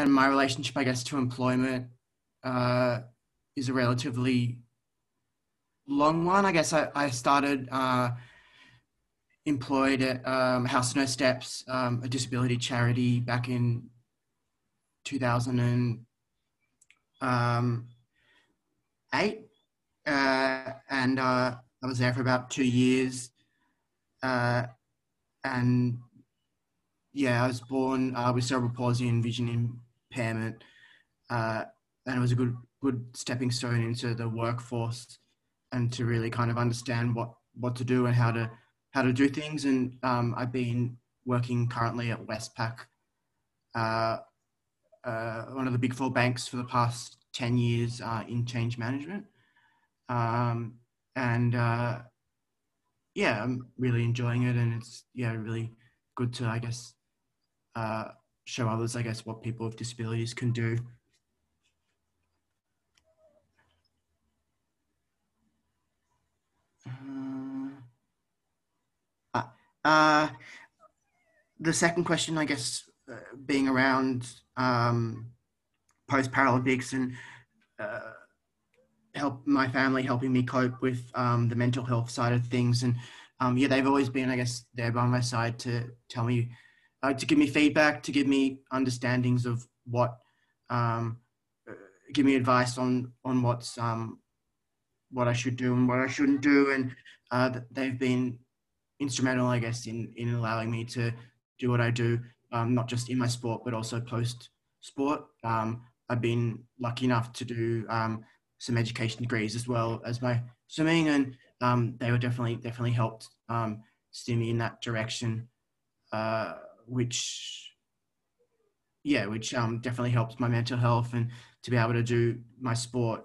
and my relationship, I guess, to employment uh, is a relatively long one. I guess I, I started uh, employed at um, House No Steps, um, a disability charity, back in 2008. Um, uh, and uh, I was there for about two years. Uh, and yeah, I was born uh, with cerebral palsy and vision impairment. Uh, and it was a good, good stepping stone into the workforce and to really kind of understand what, what to do and how to, how to do things. And um, I've been working currently at Westpac, uh, uh, one of the big four banks for the past 10 years uh, in change management. Um, and uh, yeah, I'm really enjoying it. And it's, yeah, really good to, I guess, uh, show others, I guess, what people with disabilities can do. Uh, uh, the second question, I guess, uh, being around um, post Paralympics and uh, help my family helping me cope with um, the mental health side of things. And um, yeah, they've always been, I guess, there by my side to tell me, uh, to give me feedback, to give me understandings of what, um, uh, give me advice on on what's um, what I should do and what I shouldn't do. And uh, they've been instrumental, I guess, in in allowing me to do what I do, um, not just in my sport but also post sport. Um, I've been lucky enough to do um, some education degrees as well as my swimming, and um, they were definitely definitely helped steer me in that direction, uh, which yeah, which um, definitely helps my mental health and to be able to do my sport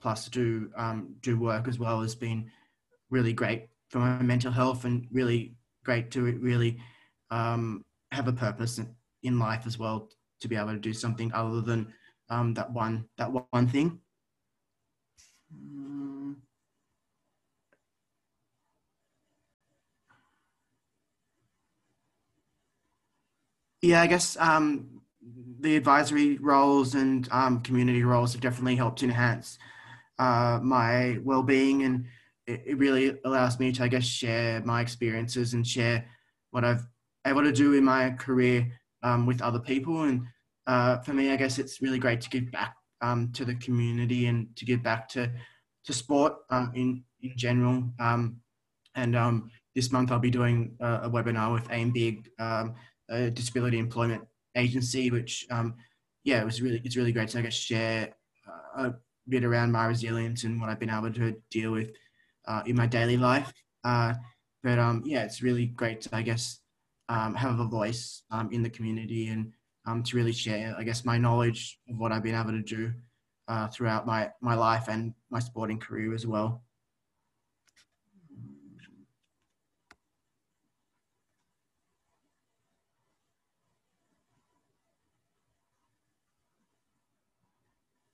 plus do um, do work as well has been really great for my mental health and really great to really um, have a purpose in life as well to be able to do something other than um, that one that one thing. Yeah, I guess um, the advisory roles and um, community roles have definitely helped enhance uh, my well-being, and it, it, really allows me to, I guess, share my experiences and share what I've able to do in my career um, with other people. And uh, for me, I guess it's really great to give back um, to the community and to give back to to sport uh, in in general. Um, and um, this month I'll be doing a, a webinar with Aim Big, um, a disability employment agency, which um, yeah, it was really it's really great to I guess share uh, a bit around my resilience and what I've been able to deal with uh, in my daily life. Uh, but um, yeah, it's really great to I guess um, have a voice um, in the community and um, to really share, I guess, my knowledge of what I've been able to do uh, throughout my, my life and my sporting career as well.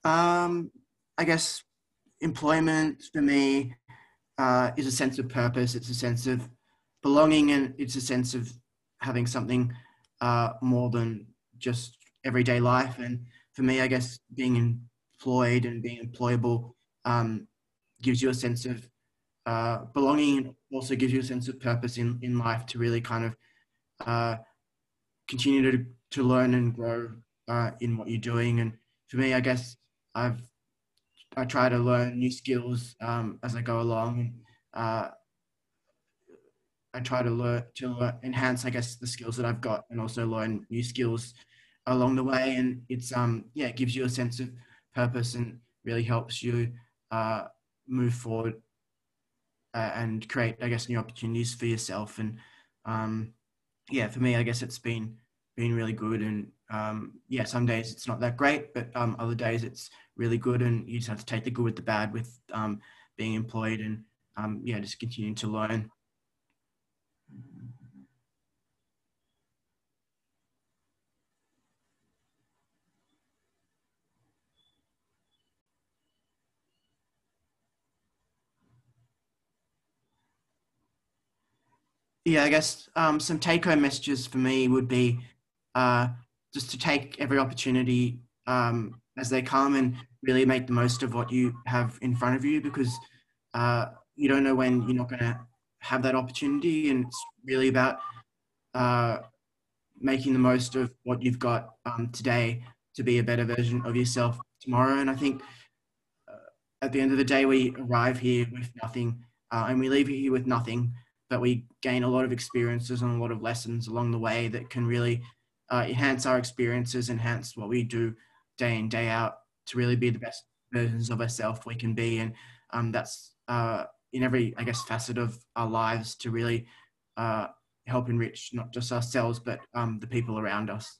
Um, I guess employment for me uh, is a sense of purpose. It's a sense of belonging, and it's a sense of having something uh, more than just everyday life. And for me, I guess being employed and being employable um, gives you a sense of uh, belonging and also gives you a sense of purpose in, in life to really kind of uh, continue to, to learn and grow uh, in what you're doing. And for me, I guess I've I try to learn new skills um, as I go along. Uh, I try to learn to enhance, I guess, the skills that I've got, and also learn new skills along the way. And it's um yeah, it gives you a sense of purpose and really helps you uh, move forward uh, and create, I guess, new opportunities for yourself. And um, yeah, for me, I guess it's been been really good. And um, yeah, some days it's not that great, but um, other days it's really good. And you just have to take the good with the bad with um, being employed and um, yeah, just continuing to learn. Yeah, I guess um, some take home messages for me would be uh, just to take every opportunity um, as they come and really make the most of what you have in front of you because uh, you don't know when you're not going to have that opportunity and it's really about uh, making the most of what you've got um, today to be a better version of yourself tomorrow. And i think uh, at the end of the day we arrive here with nothing uh, and we leave here with nothing but we gain a lot of experiences and a lot of lessons along the way that can really uh, enhance our experiences enhance what we do day in day out to really be the best versions of ourselves we can be and um, that's uh, in every i guess facet of our lives to really uh, help enrich not just ourselves but um, the people around us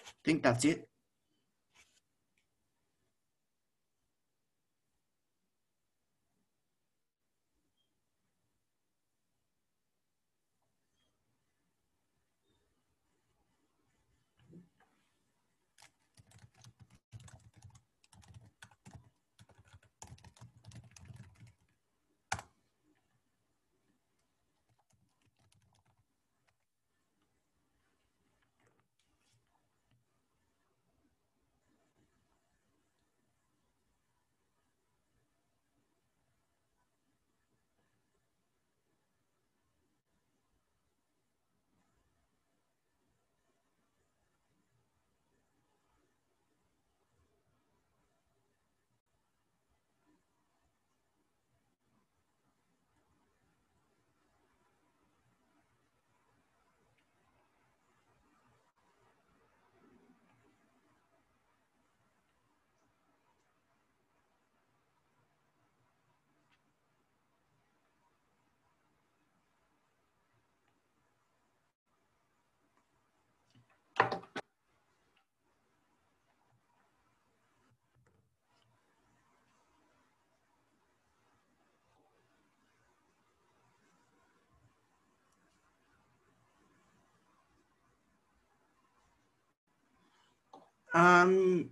I think that's it. Um,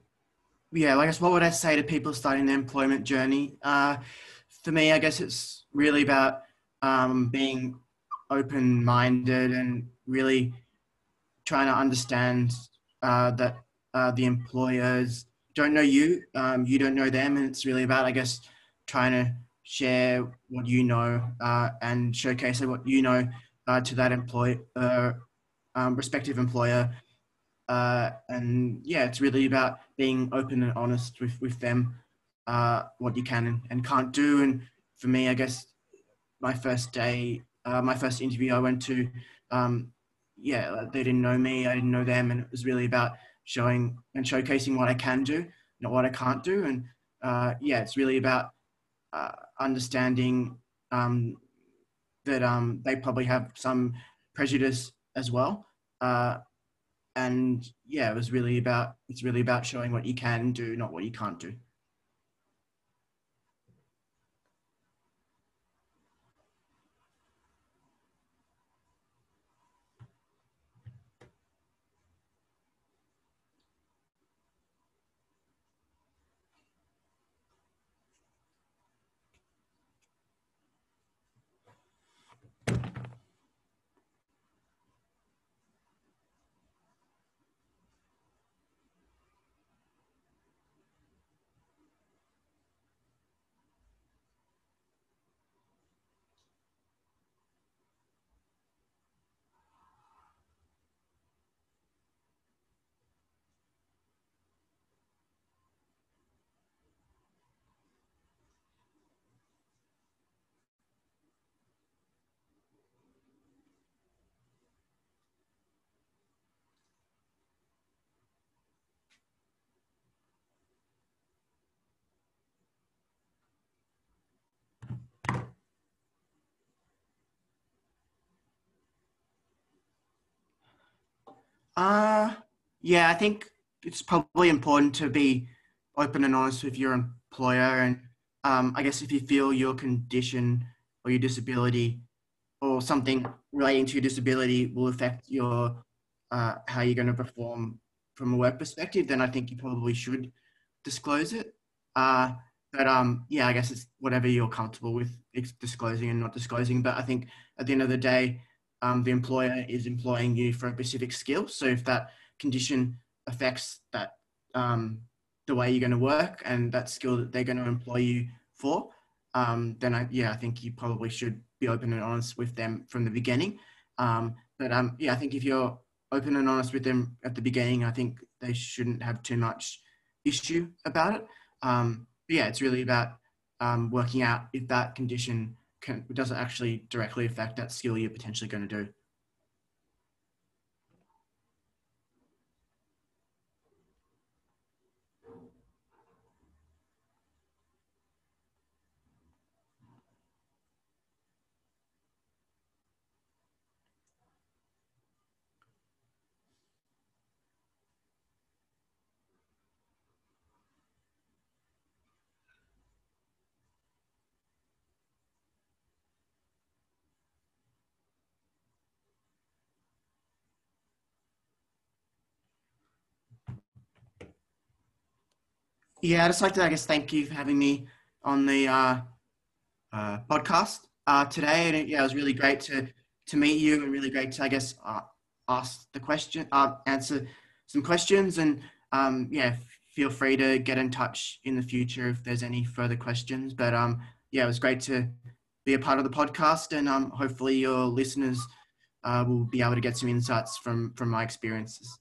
yeah, I guess what would I say to people starting their employment journey? Uh, for me, I guess it's really about um, being open minded and really trying to understand uh, that uh, the employers don't know you, um, you don't know them, and it's really about, I guess, trying to share what you know uh, and showcase what you know uh, to that employer, um, respective employer uh, and yeah, it's really about being open and honest with, with them, uh, what you can and, and, can't do. And for me, I guess my first day, uh, my first interview I went to, um, yeah, they didn't know me, I didn't know them. And it was really about showing and showcasing what I can do, not what I can't do. And uh, yeah, it's really about uh, understanding um, that um, they probably have some prejudice as well. Uh, and yeah, it was really about it's really about showing what you can do, not what you can't do. Uh, yeah, I think it's probably important to be open and honest with your employer. And um, I guess if you feel your condition or your disability or something relating to your disability will affect your uh, how you're going to perform from a work perspective, then I think you probably should disclose it. Uh, but um, yeah, I guess it's whatever you're comfortable with disclosing and not disclosing. But I think at the end of the day, um, the employer is employing you for a specific skill. So if that condition affects that um, the way you're going to work and that skill that they're going to employ you for, um, then I, yeah, I think you probably should be open and honest with them from the beginning. Um, but um, yeah, I think if you're open and honest with them at the beginning, I think they shouldn't have too much issue about it. Um, yeah, it's really about um, working out if that condition can, doesn't actually directly affect that skill you're potentially going to do. Yeah, I'd just like to, I guess, thank you for having me on the uh, uh, podcast uh, today. And yeah, it was really great to to meet you, and really great to, I guess, uh, ask the question, uh, answer some questions, and um, yeah, feel free to get in touch in the future if there's any further questions. But um, yeah, it was great to be a part of the podcast, and um, hopefully your listeners uh, will be able to get some insights from from my experiences.